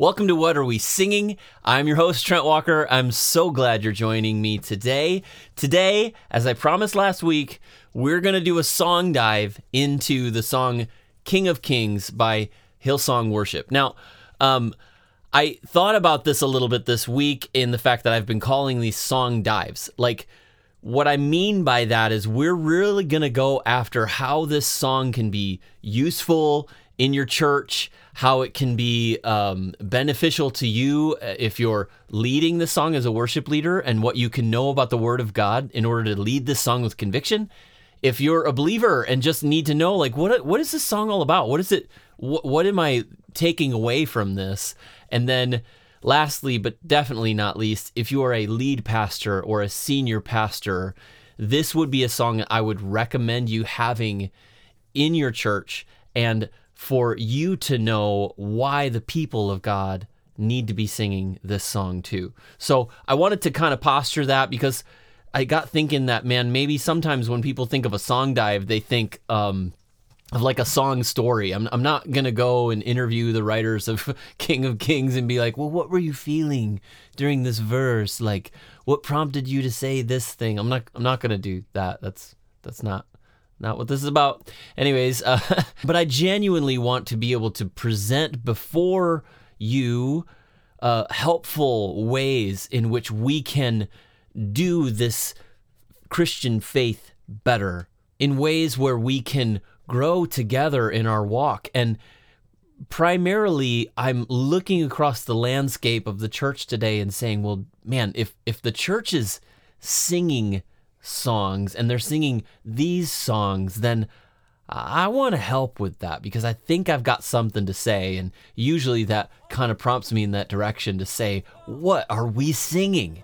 Welcome to What Are We Singing? I'm your host, Trent Walker. I'm so glad you're joining me today. Today, as I promised last week, we're going to do a song dive into the song King of Kings by Hillsong Worship. Now, um, I thought about this a little bit this week in the fact that I've been calling these song dives. Like, what I mean by that is we're really going to go after how this song can be useful in your church, how it can be um, beneficial to you uh, if you're leading the song as a worship leader, and what you can know about the Word of God in order to lead this song with conviction. If you're a believer and just need to know, like, what what is this song all about? What is it? What, what am I taking away from this? And then, lastly, but definitely not least, if you are a lead pastor or a senior pastor, this would be a song I would recommend you having in your church and for you to know why the people of God need to be singing this song too. So I wanted to kind of posture that because I got thinking that, man, maybe sometimes when people think of a song dive, they think, um, of like a song story. I'm, I'm not going to go and interview the writers of King of Kings and be like, well, what were you feeling during this verse? Like, what prompted you to say this thing? I'm not, I'm not going to do that. That's, that's not not what this is about. Anyways, uh, but I genuinely want to be able to present before you uh, helpful ways in which we can do this Christian faith better, in ways where we can grow together in our walk. And primarily, I'm looking across the landscape of the church today and saying, well, man, if, if the church is singing songs and they're singing these songs, then I want to help with that because I think I've got something to say. And usually that kind of prompts me in that direction to say, What are we singing?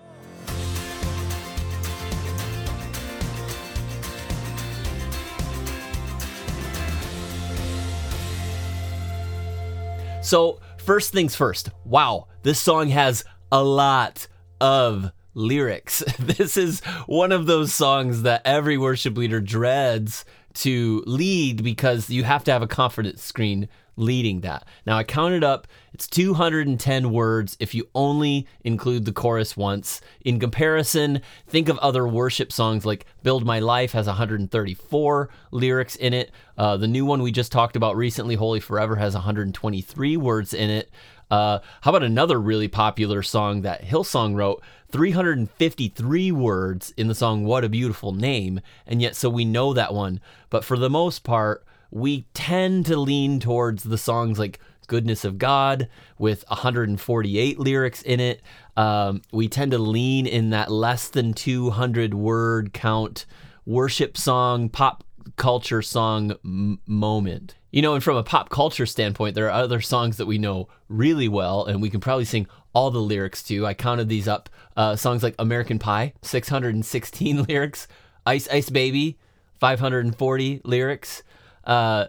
So, first things first, wow, this song has a lot of lyrics. This is one of those songs that every worship leader dreads to lead because you have to have a confidence screen leading that. Now I counted up, it's 210 words if you only include the chorus once. In comparison, think of other worship songs like Build My Life has 134 lyrics in it. Uh, the new one we just talked about recently, Holy Forever, has 123 words in it. Uh, how about another really popular song that Hillsong wrote? 353 words in the song What a Beautiful Name. And yet, so we know that one. But for the most part, we tend to lean towards the songs like Goodness of God with 148 lyrics in it. Um, we tend to lean in that less than 200 word count worship song, pop culture song m- moment. You know, and from a pop culture standpoint, there are other songs that we know really well, and we can probably sing all the lyrics to. I counted these up. Uh, songs like American Pie, 616 lyrics. Ice Ice Baby, 540 lyrics. Uh,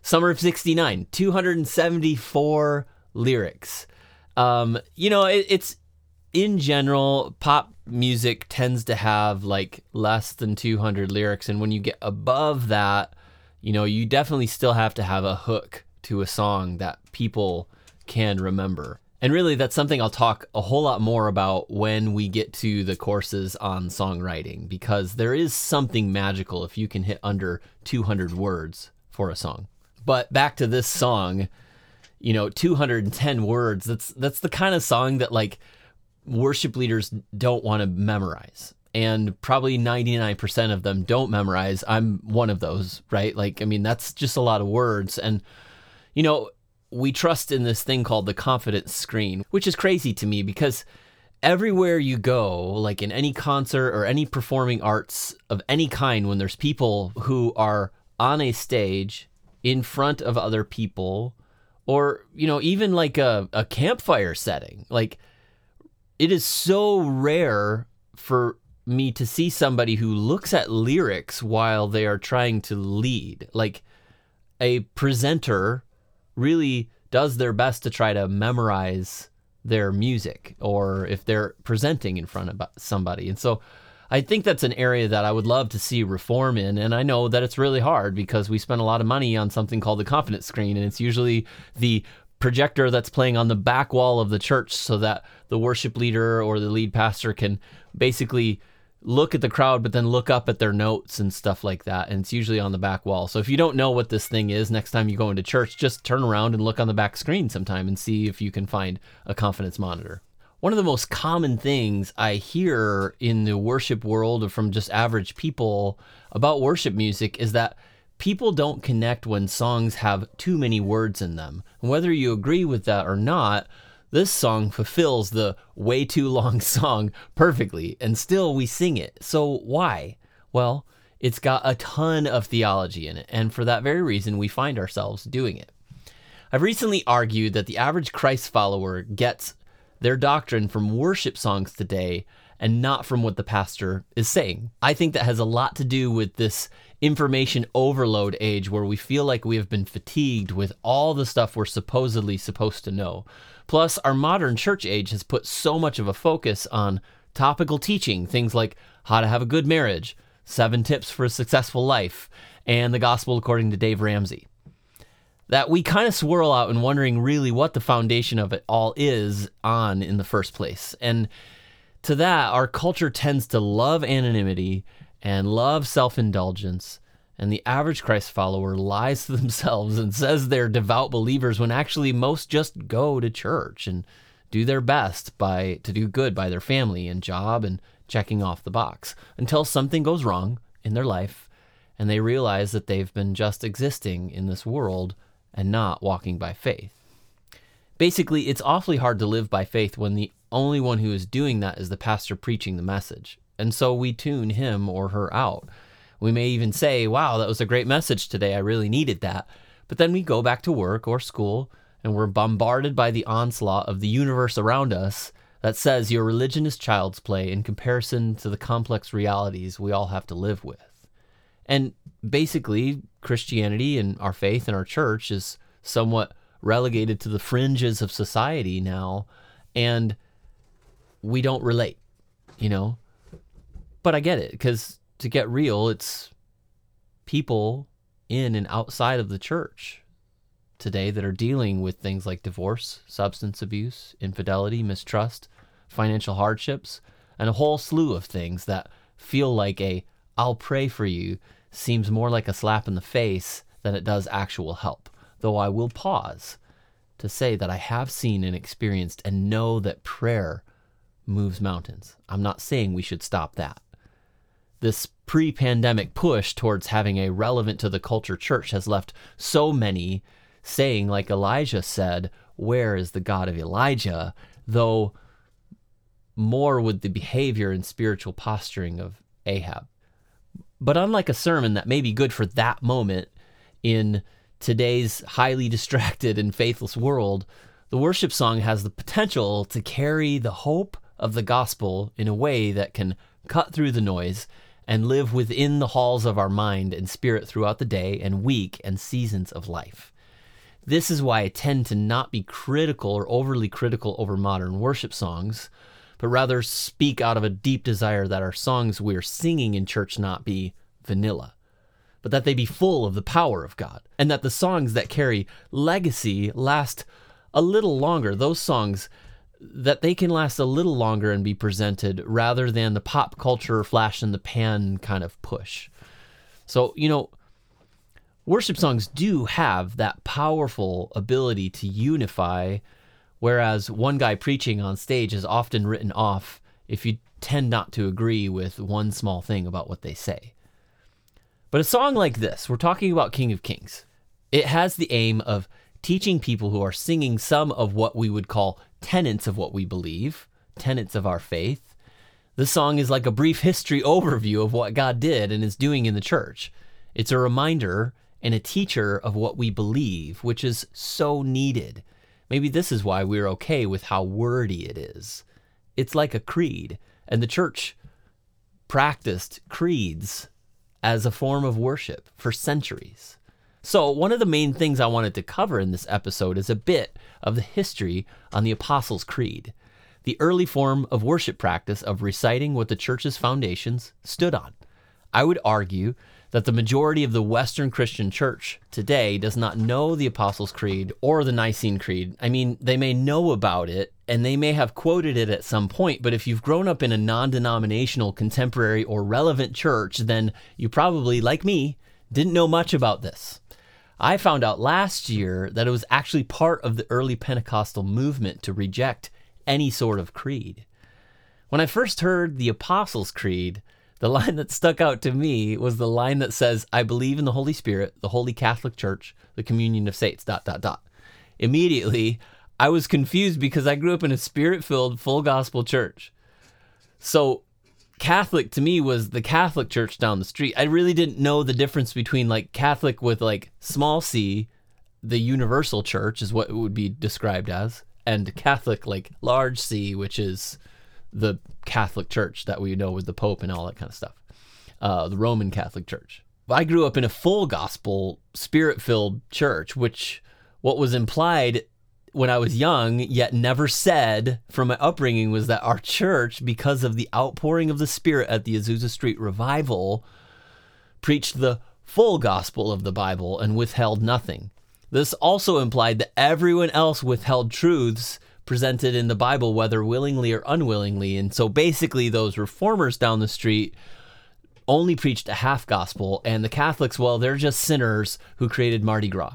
Summer of 69, 274 lyrics. Um, you know, it, it's in general, pop music tends to have like less than 200 lyrics. And when you get above that, you know, you definitely still have to have a hook to a song that people can remember. And really, that's something I'll talk a whole lot more about when we get to the courses on songwriting, because there is something magical if you can hit under 200 words for a song. But back to this song, you know, 210 words, that's that's the kind of song that like worship leaders don't want to memorize and probably 99% of them don't memorize. I'm one of those, right? Like, I mean, that's just a lot of words. And, you know, we trust in this thing called the confidence screen, which is crazy to me because everywhere you go, like in any concert or any performing arts of any kind, when there's people who are on a stage in front of other people, or, you know, even like a, a campfire setting, like, it is so rare for me to see somebody who looks at lyrics while they are trying to lead. Like a presenter really does their best to try to memorize their music or if they're presenting in front of somebody. And so I think that's an area that I would love to see reform in. And I know that it's really hard because we spend a lot of money on something called the confidence screen, and it's usually the projector that's playing on the back wall of the church so that the worship leader or the lead pastor can basically look at the crowd but then look up at their notes and stuff like that and it's usually on the back wall so if you don't know what this thing is next time you go into church just turn around and look on the back screen sometime and see if you can find a confidence monitor one of the most common things I hear in the worship world or from just average people about worship music is that people don't connect when songs have too many words in them. And whether you agree with that or not, this song fulfills the way too long song perfectly, and still we sing it. So why? Well, it's got a ton of theology in it, and for that very reason, we find ourselves doing it. I've recently argued that the average Christ follower gets their doctrine from worship songs today and not from what the pastor is saying. I think that has a lot to do with this information overload age where we feel like we have been fatigued with all the stuff we're supposedly supposed to know. Plus, our modern church age has put so much of a focus on topical teaching, things like how to have a good marriage, seven tips for a successful life, and the gospel according to Dave Ramsey that we kind of swirl out and wondering really what the foundation of it all is on in the first place. And to that, our culture tends to love anonymity and love self indulgence. And the average Christ follower lies to themselves and says they're devout believers when actually most just go to church and do their best by to do good by their family and job and checking off the box until something goes wrong in their life and they realize that they've been just existing in this world and not walking by faith. Basically, it's awfully hard to live by faith when the only one who is doing that is the pastor preaching the message. And so we tune him or her out. We may even say, wow, that was a great message today. I really needed that. But then we go back to work or school and we're bombarded by the onslaught of the universe around us that says your religion is child's play in comparison to the complex realities we all have to live with. And basically, Christianity and our faith and our church is somewhat relegated to the fringes of society now. And we don't relate, you know? But I get it, because to get real, it's people in and outside of the church today that are dealing with things like divorce, substance abuse, infidelity, mistrust, financial hardships, and a whole slew of things that feel like a I'll pray for you seems more like a slap in the face than it does actual help. Though I will pause to say that I have seen and experienced and know that prayer moves mountains. I'm not saying we should stop that. This pre pandemic push towards having a relevant to the culture church has left so many saying, like Elijah said, Where is the God of Elijah? Though more with the behavior and spiritual posturing of Ahab. But unlike a sermon that may be good for that moment in today's highly distracted and faithless world, the worship song has the potential to carry the hope of the gospel in a way that can cut through the noise and live within the halls of our mind and spirit throughout the day and week and seasons of life. This is why I tend to not be critical or overly critical over modern worship songs, but rather speak out of a deep desire that our songs we're singing in church not be vanilla, but that they be full of the power of God, and that the songs that carry legacy last a little longer, those songs that they can last a little longer and be presented rather than the pop culture flash in the pan kind of push. So, you know, worship songs do have that powerful ability to unify whereas one guy preaching on stage is often written off if you tend not to agree with one small thing about what they say. But a song like this, we're talking about King of Kings, it has the aim of teaching people who are singing some of what we would call tenets of what we believe, tenets of our faith. The song is like a brief history overview of what God did and is doing in the church. It's a reminder and a teacher of what we believe, which is so needed Maybe this is why we're okay with how wordy it is. It's like a creed, and the church practiced creeds as a form of worship for centuries. So, one of the main things I wanted to cover in this episode is a bit of the history on the Apostles' Creed, the early form of worship practice of reciting what the church's foundations stood on. I would argue that the majority of the Western Christian church today does not know the Apostles' Creed or the Nicene Creed. I mean, they may know about it and they may have quoted it at some point, but if you've grown up in a non denominational, contemporary, or relevant church, then you probably, like me, didn't know much about this. I found out last year that it was actually part of the early Pentecostal movement to reject any sort of creed. When I first heard the Apostles' Creed, the line that stuck out to me was the line that says, I believe in the Holy Spirit, the Holy Catholic Church, the communion of saints, dot, dot, dot. Immediately, I was confused because I grew up in a spirit filled, full gospel church. So, Catholic to me was the Catholic church down the street. I really didn't know the difference between like Catholic with like small c, the universal church is what it would be described as, and Catholic like large c, which is the Catholic Church that we know with the Pope and all that kind of stuff, uh, the Roman Catholic Church. I grew up in a full gospel, spirit filled church, which what was implied when I was young, yet never said from my upbringing, was that our church, because of the outpouring of the Spirit at the Azusa Street revival, preached the full gospel of the Bible and withheld nothing. This also implied that everyone else withheld truths presented in the Bible, whether willingly or unwillingly. And so basically, those reformers down the street only preached a half gospel, and the Catholics, well, they're just sinners who created Mardi Gras.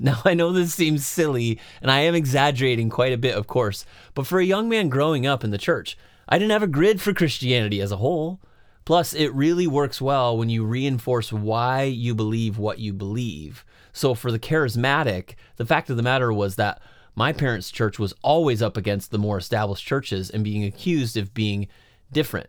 Now, I know this seems silly, and I am exaggerating quite a bit, of course, but for a young man growing up in the church, I didn't have a grid for Christianity as a whole. Plus, it really works well when you reinforce why you believe what you believe. So, for the charismatic, the fact of the matter was that my parents' church was always up against the more established churches and being accused of being different.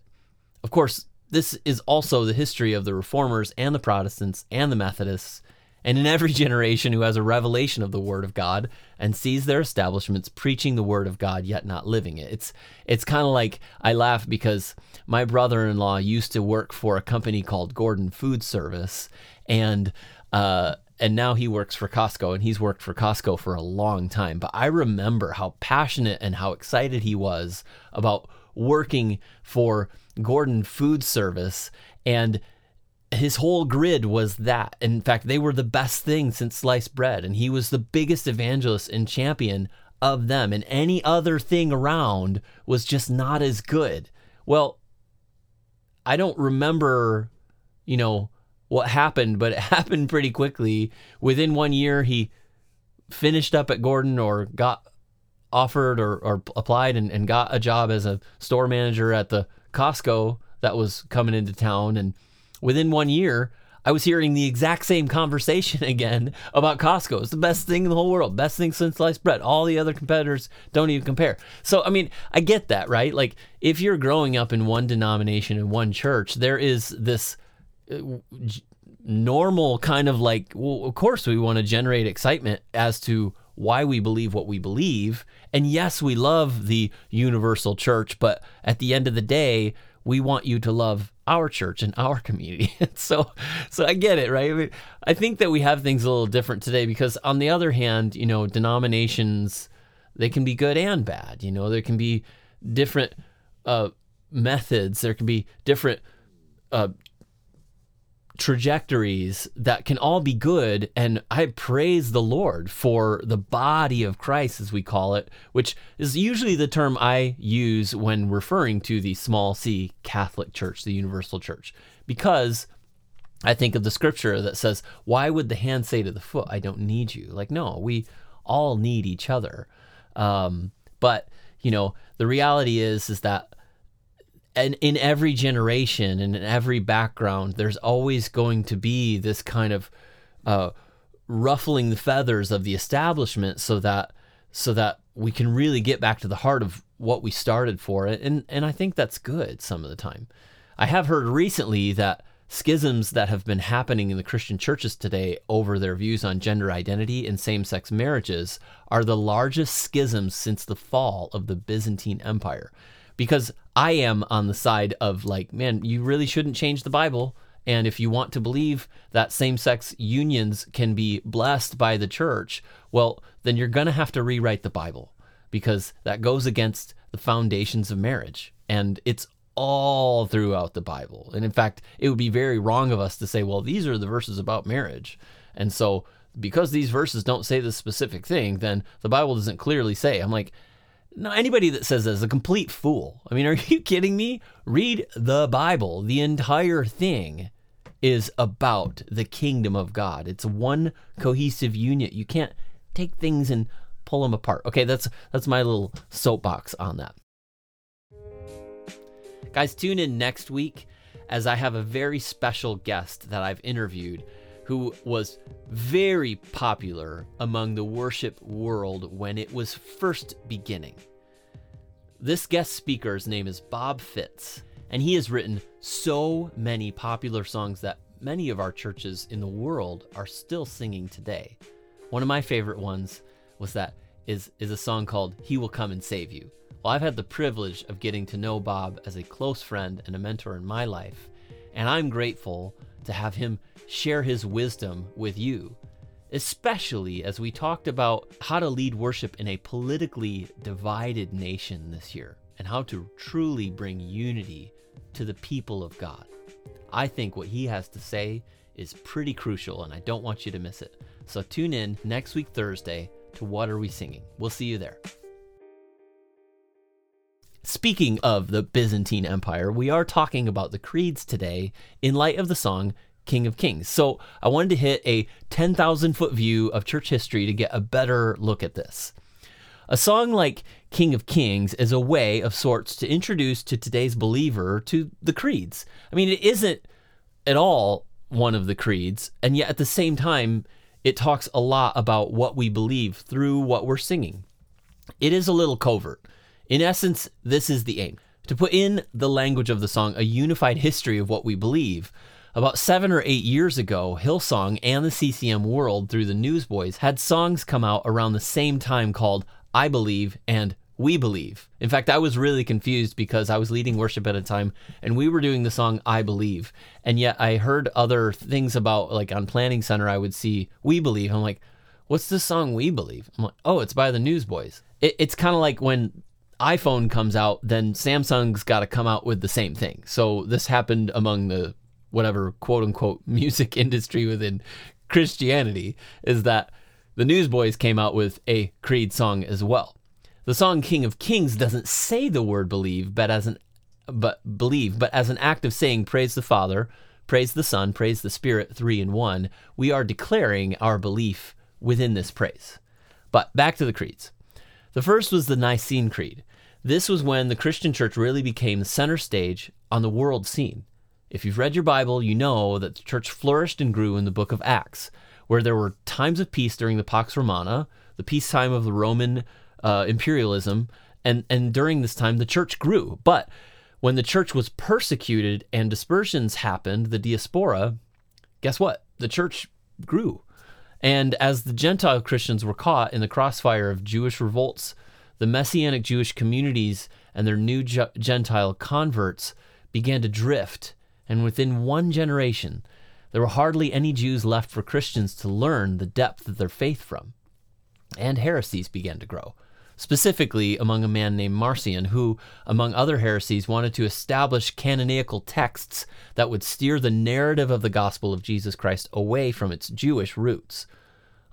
Of course, this is also the history of the Reformers and the Protestants and the Methodists, and in every generation who has a revelation of the Word of God and sees their establishments preaching the Word of God yet not living it. It's it's kind of like I laugh because my brother-in-law used to work for a company called Gordon Food Service, and uh, and now he works for Costco and he's worked for Costco for a long time. But I remember how passionate and how excited he was about working for Gordon Food Service and his whole grid was that. In fact, they were the best thing since sliced bread and he was the biggest evangelist and champion of them and any other thing around was just not as good. Well, I don't remember, you know, what happened, but it happened pretty quickly. Within one year, he finished up at Gordon or got offered or, or applied and, and got a job as a store manager at the Costco that was coming into town. And within one year, I was hearing the exact same conversation again about Costco. It's the best thing in the whole world, best thing since sliced bread. All the other competitors don't even compare. So, I mean, I get that, right? Like, if you're growing up in one denomination in one church, there is this uh, normal kind of like, well, of course, we want to generate excitement as to why we believe what we believe. And yes, we love the universal church, but at the end of the day, we want you to love our church and our community. so, so I get it, right? I, mean, I think that we have things a little different today because, on the other hand, you know, denominations they can be good and bad. You know, there can be different uh, methods. There can be different uh, trajectories that can all be good. And I praise the Lord for the body of Christ, as we call it, which is usually the term I use when referring to the small c Catholic Church, the universal church, because I think of the scripture that says, Why would the hand say to the foot, I don't need you? Like, no, we all need each other. Um, but, you know, the reality is, is that and in every generation and in every background, there's always going to be this kind of uh, ruffling the feathers of the establishment, so that so that we can really get back to the heart of what we started for, and and I think that's good some of the time. I have heard recently that schisms that have been happening in the Christian churches today over their views on gender identity and same sex marriages are the largest schisms since the fall of the Byzantine Empire because I am on the side of like, man, you really shouldn't change the Bible. And if you want to believe that same sex unions can be blessed by the church, well, then you're going to have to rewrite the Bible because that goes against the foundations of marriage. And it's all throughout the Bible. And in fact, it would be very wrong of us to say, well, these are the verses about marriage. And so, because these verses don't say the specific thing, then the Bible doesn't clearly say. I'm like, no, anybody that says that is a complete fool. I mean, are you kidding me? Read the Bible. The entire thing is about the kingdom of God. It's one cohesive unit. You can't take things and pull them apart. Okay, that's that's my little soapbox on that. Guys, tune in next week as I have a very special guest that I've interviewed who was very popular among the worship world when it was first beginning. This guest speaker's name is Bob Fitts, and he has written so many popular songs that many of our churches in the world are still singing today. One of my favorite ones was that is is a song called He Will Come and Save You. Well, I've had the privilege of getting to know Bob as a close friend and a mentor in my life, and I'm grateful to have him share his wisdom with you, especially as we talked about how to lead worship in a politically divided nation this year and how to truly bring unity to the people of God. I think what he has to say is pretty crucial, and I don't want you to miss it. So tune in next week, Thursday, to What Are We Singing? We'll see you there. Speaking of the Byzantine Empire, we are talking about the creeds today in light of the song King of Kings. So I wanted to hit a 10,000 foot view of church history to get a better look at this. A song like King of Kings is a way of sorts to introduce to today's believer to the creeds. I mean, it isn't at all one of the creeds, and yet at the same time, it talks a lot about what we believe through what we're singing. It is a little covert. In essence, this is the aim to put in the language of the song a unified history of what we believe. About seven or eight years ago, Hillsong and the CCM World through the Newsboys had songs come out around the same time called I Believe and We Believe. In fact, I was really confused because I was leading worship at a time and we were doing the song I Believe. And yet I heard other things about, like on Planning Center, I would see We Believe. I'm like, what's this song We Believe? I'm like, oh, it's by the Newsboys. It, it's kind of like when iPhone comes out, then Samsung's got to come out with the same thing. So this happened among the whatever quote unquote music industry within Christianity is that the Newsboys came out with a Creed song as well. The song King of Kings doesn't say the word believe, but as an but believe, but as an act of saying praise the Father, praise the Son, praise the Spirit, three in one, we are declaring our belief within this praise. But back to the creeds. The first was the Nicene Creed. This was when the Christian church really became the center stage on the world scene. If you've read your Bible, you know that the church flourished and grew in the book of Acts, where there were times of peace during the Pax Romana, the peacetime of the Roman uh, imperialism, and, and during this time the church grew. But when the church was persecuted and dispersions happened, the diaspora, guess what? The church grew. And as the Gentile Christians were caught in the crossfire of Jewish revolts, the Messianic Jewish communities and their new Gentile converts began to drift, and within one generation, there were hardly any Jews left for Christians to learn the depth of their faith from. And heresies began to grow, specifically among a man named Marcion, who, among other heresies, wanted to establish canonical texts that would steer the narrative of the gospel of Jesus Christ away from its Jewish roots.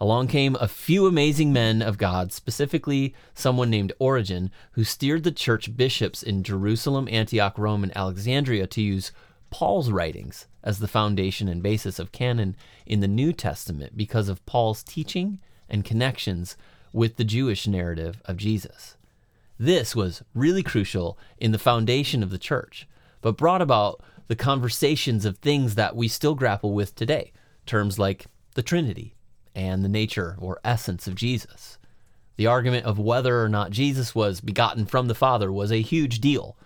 Along came a few amazing men of God, specifically someone named Origen, who steered the church bishops in Jerusalem, Antioch, Rome, and Alexandria to use Paul's writings as the foundation and basis of canon in the New Testament because of Paul's teaching and connections with the Jewish narrative of Jesus. This was really crucial in the foundation of the church, but brought about the conversations of things that we still grapple with today, terms like the Trinity, and the nature or essence of Jesus. The argument of whether or not Jesus was begotten from the Father was a huge deal.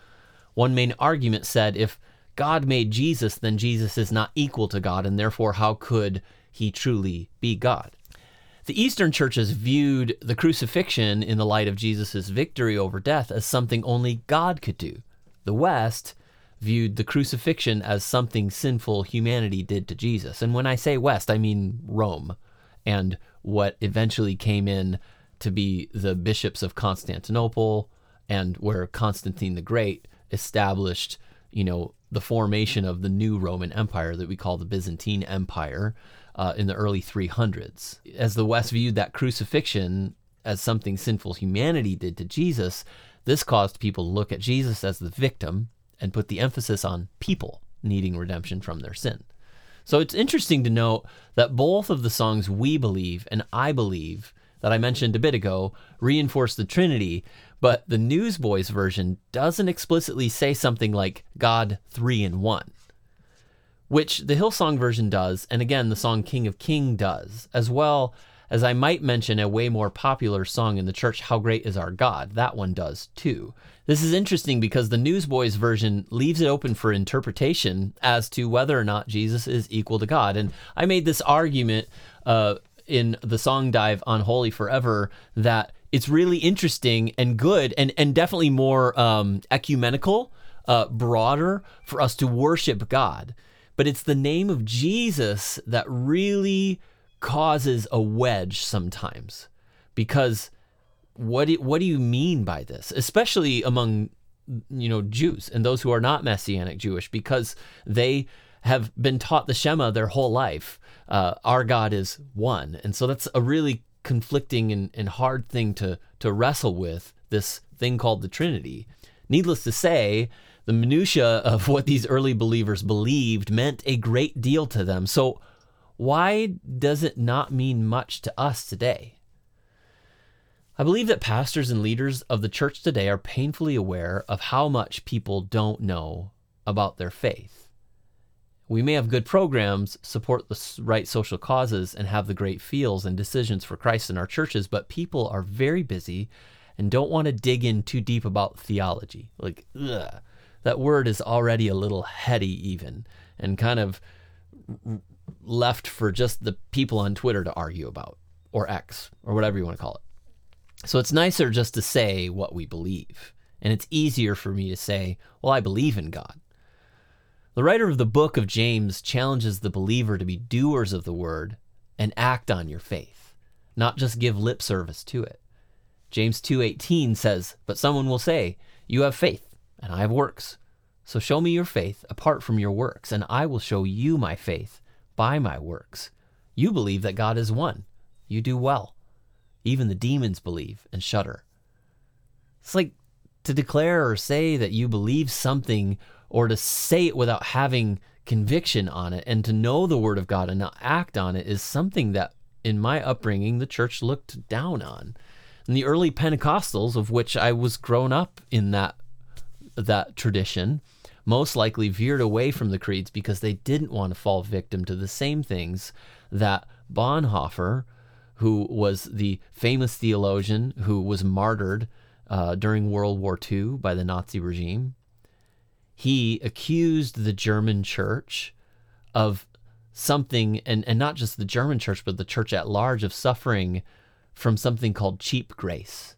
One main argument said if God made Jesus, then Jesus is not equal to God, and therefore, how could he truly be God? The Eastern churches viewed the crucifixion in the light of Jesus' victory over death as something only God could do. The West viewed the crucifixion as something sinful humanity did to Jesus. And when I say West, I mean Rome and what eventually came in to be the bishops of Constantinople and where Constantine the Great established you know, the formation of the new Roman Empire that we call the Byzantine Empire uh, in the early 300s. As the West viewed that crucifixion as something sinful humanity did to Jesus, this caused people to look at Jesus as the victim and put the emphasis on people needing redemption from their sin. So it's interesting to note that both of the songs we believe and I believe that I mentioned a bit ago reinforce the Trinity, but the Newsboys version doesn't explicitly say something like God three in one, which the Hillsong version does, and again, the song King of King does, as well as I might mention a way more popular song in the church, How Great Is Our God. That one does too. This is interesting because the Newsboys version leaves it open for interpretation as to whether or not Jesus is equal to God. And I made this argument uh, in the song dive on Holy Forever that it's really interesting and good and, and definitely more um, ecumenical, uh, broader for us to worship God. But it's the name of Jesus that really causes a wedge sometimes because what do, what do you mean by this? Especially among you know Jews and those who are not messianic Jewish because they have been taught the Shema their whole life uh, our God is one. And so that's a really conflicting and, and hard thing to to wrestle with this thing called the Trinity. Needless to say the minutia of what these early believers believed meant a great deal to them. So why does it not mean much to us today? I believe that pastors and leaders of the church today are painfully aware of how much people don't know about their faith. We may have good programs, support the right social causes, and have the great feels and decisions for Christ in our churches, but people are very busy and don't want to dig in too deep about theology. Like, ugh, that word is already a little heady, even, and kind of left for just the people on Twitter to argue about, or X, or whatever you want to call it. So it's nicer just to say what we believe. And it's easier for me to say, well, I believe in God. The writer of the book of James challenges the believer to be doers of the word and act on your faith, not just give lip service to it. James 2:18 says, "But someone will say, you have faith, and I have works. So show me your faith apart from your works, and I will show you my faith by my works. You believe that God is one. You do well. Even the demons believe and shudder. It's like to declare or say that you believe something or to say it without having conviction on it and to know the word of God and not act on it is something that in my upbringing the church looked down on. And the early Pentecostals of which I was grown up in that that tradition most likely veered away from the creeds because they didn't want to fall victim to the same things that Bonhoeffer, who was the famous theologian who was martyred uh, during World War II by the Nazi regime, he accused the German church of something, and, and not just the German church, but the church at large, of suffering from something called cheap grace.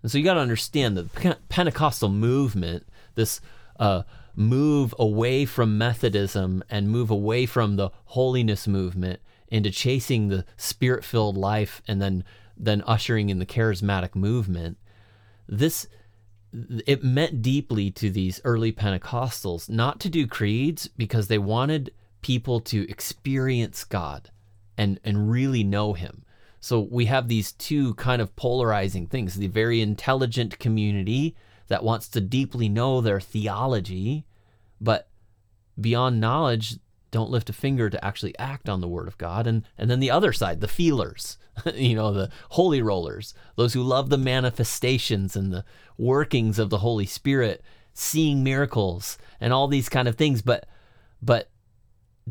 And so you got to understand the Pentecostal movement, this uh, move away from Methodism and move away from the holiness movement into chasing the spirit filled life and then then ushering in the charismatic movement this it meant deeply to these early pentecostals not to do creeds because they wanted people to experience god and and really know him. So we have these two kind of polarizing things the very intelligent community that wants to deeply know their theology, but beyond knowledge, don't lift a finger to actually act on the word of God. And, and then the other side, the feelers, you know, the holy rollers, those who love the manifestations and the workings of the Holy Spirit, seeing miracles and all these kind of things, but but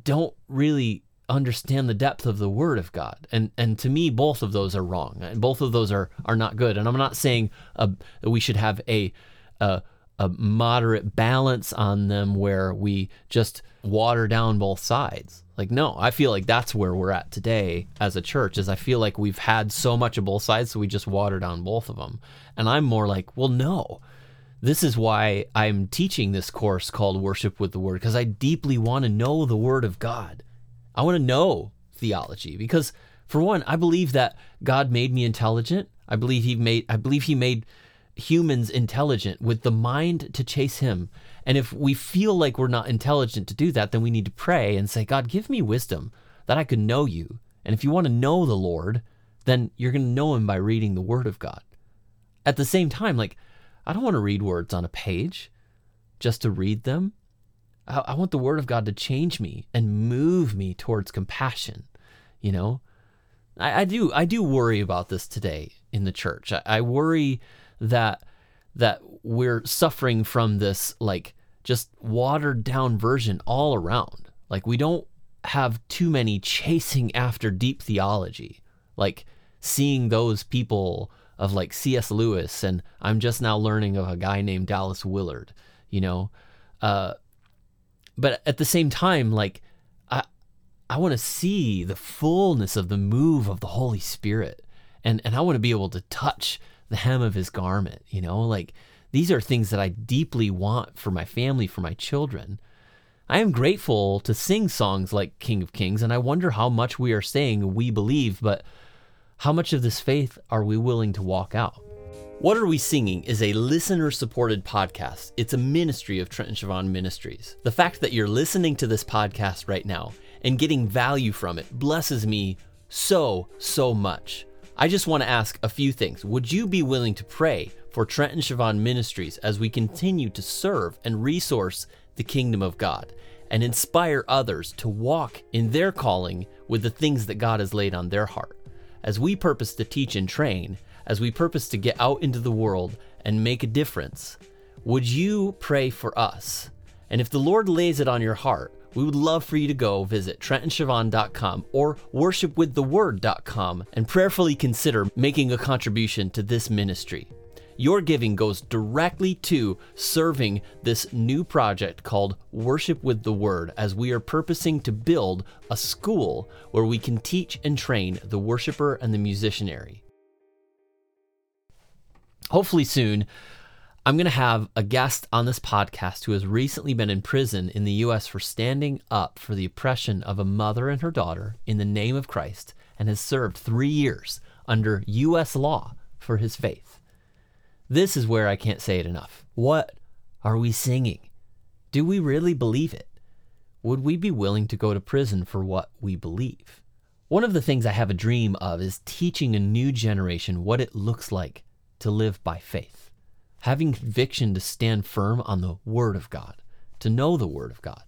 don't really understand the depth of the word of God. And and to me both of those are wrong. And both of those are are not good. And I'm not saying uh, we should have a, a a moderate balance on them where we just water down both sides. Like no, I feel like that's where we're at today as a church is I feel like we've had so much of both sides so we just water down both of them. And I'm more like, well no. This is why I'm teaching this course called Worship with the Word because I deeply want to know the word of God. I want to know theology because for one, I believe that God made me intelligent. I believe he made I believe he made humans intelligent with the mind to chase him. And if we feel like we're not intelligent to do that, then we need to pray and say, God, give me wisdom that I could know you. And if you want to know the Lord, then you're going to know him by reading the word of God. At the same time, like, I don't want to read words on a page just to read them. I, I want the word of God to change me and move me towards compassion. You know, I, I do I do worry about this today in the church. I, I worry that that we're suffering from this like just watered down version all around. Like we don't have too many chasing after deep theology, like seeing those people of like C.S. Lewis, and I'm just now learning of a guy named Dallas Willard, you know. Uh, but at the same time, like I, I want to see the fullness of the move of the Holy Spirit, and and I want to be able to touch the hem of His garment, you know, like these are things that I deeply want for my family, for my children. I am grateful to sing songs like King of Kings, and I wonder how much we are saying we believe, but how much of this faith are we willing to walk out? What Are We Singing is a listener supported podcast. It's a ministry of Trent and Siobhan Ministries. The fact that you're listening to this podcast right now and getting value from it blesses me so, so much. I just want to ask a few things. Would you be willing to pray for Trent and Siobhan Ministries as we continue to serve and resource the kingdom of God and inspire others to walk in their calling with the things that God has laid on their heart. As we purpose to teach and train, as we purpose to get out into the world and make a difference, would you pray for us? And if the Lord lays it on your heart, we would love for you to go visit TrentandSiobhan.com or worshipwiththeword.com and prayerfully consider making a contribution to this ministry. Your giving goes directly to serving this new project called Worship with the Word as we are purposing to build a school where we can teach and train the worshiper and the musicianary. Hopefully, soon, I'm going to have a guest on this podcast who has recently been in prison in the U.S. for standing up for the oppression of a mother and her daughter in the name of Christ and has served three years under U.S. law for his faith. This is where I can't say it enough. What are we singing? Do we really believe it? Would we be willing to go to prison for what we believe? One of the things I have a dream of is teaching a new generation what it looks like to live by faith. Having conviction to stand firm on the Word of God, to know the Word of God,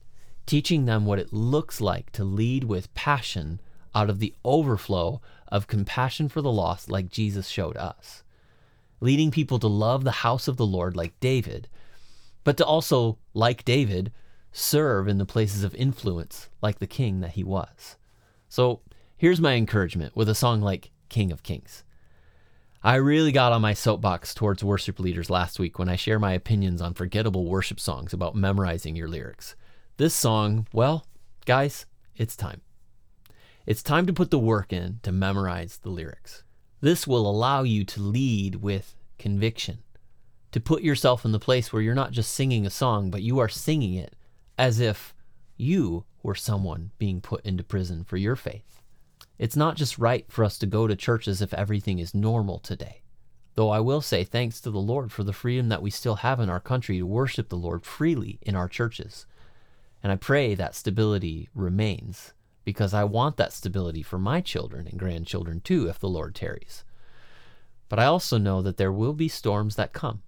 teaching them what it looks like to lead with passion out of the overflow of compassion for the lost, like Jesus showed us leading people to love the house of the Lord like David, but to also, like David, serve in the places of influence like the king that he was. So here's my encouragement with a song like King of Kings. I really got on my soapbox towards worship leaders last week when I share my opinions on forgettable worship songs about memorizing your lyrics. This song, well, guys, it's time. It's time to put the work in to memorize the lyrics. This will allow you to lead with conviction, to put yourself in the place where you're not just singing a song, but you are singing it as if you were someone being put into prison for your faith. It's not just right for us to go to church as if everything is normal today. Though I will say thanks to the Lord for the freedom that we still have in our country to worship the Lord freely in our churches. And I pray that stability remains because I want that stability for my children and grandchildren too if the Lord tarries. But I also know that there will be storms that come,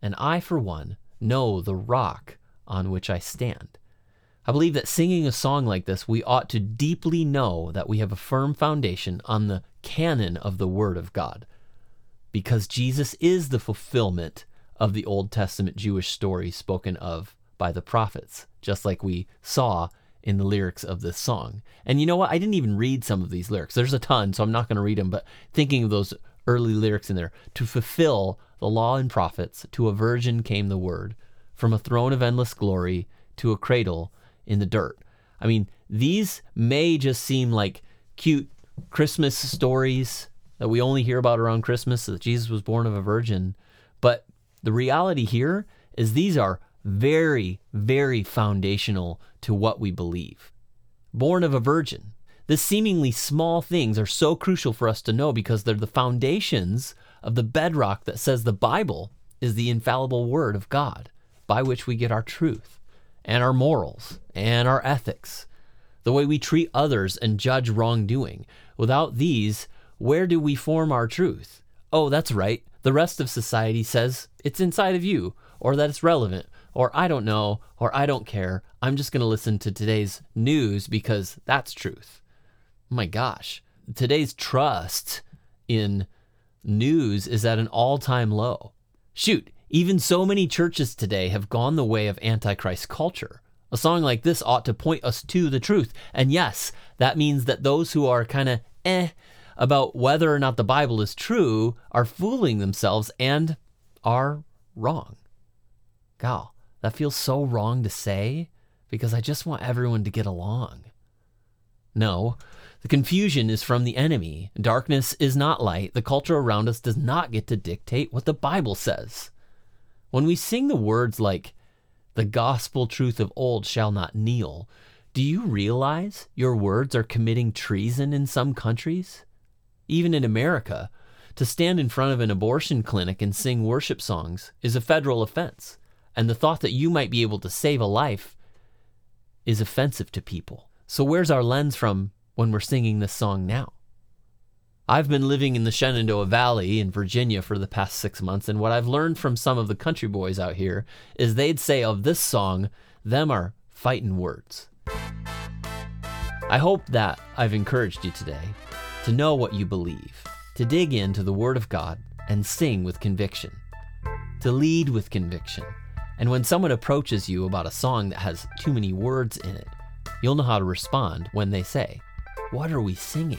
and I, for one, know the rock on which I stand. I believe that singing a song like this, we ought to deeply know that we have a firm foundation on the canon of the Word of God, because Jesus is the fulfillment of the Old Testament Jewish story spoken of by the prophets, just like we saw in the lyrics of this song. And you know what? I didn't even read some of these lyrics. There's a ton, so I'm not going to read them, but thinking of those early lyrics in there to fulfill the law and prophets, to a virgin came the word, from a throne of endless glory to a cradle in the dirt. I mean, these may just seem like cute Christmas stories that we only hear about around Christmas that Jesus was born of a virgin, but the reality here is these are very, very foundational to what we believe. Born of a virgin. The seemingly small things are so crucial for us to know because they're the foundations of the bedrock that says the Bible is the infallible Word of God by which we get our truth and our morals and our ethics, the way we treat others and judge wrongdoing. Without these, where do we form our truth? Oh, that's right. The rest of society says it's inside of you, or that it's relevant, or I don't know, or I don't care. I'm just going to listen to today's news because that's truth. my gosh, today's trust in news is at an all time low. Shoot, even so many churches today have gone the way of Antichrist culture. A song like this ought to point us to the truth. And yes, that means that those who are kind of eh about whether or not the Bible is true are fooling themselves and are wrong. Gal, that feels so wrong to say because I just want everyone to get along. No, the confusion is from the enemy. Darkness is not light. The culture around us does not get to dictate what the Bible says. When we sing the words like, the gospel truth of old shall not kneel, do you realize your words are committing treason in some countries? Even in America, to stand in front of an abortion clinic and sing worship songs is a federal offense, and the thought that you might be able to save a life is offensive to people. So, where's our lens from when we're singing this song now? I've been living in the Shenandoah Valley in Virginia for the past six months, and what I've learned from some of the country boys out here is they'd say of this song, them are fighting words. I hope that I've encouraged you today to know what you believe, to dig into the Word of God and sing with conviction, to lead with conviction. And when someone approaches you about a song that has too many words in it, you'll know how to respond when they say, What are we singing?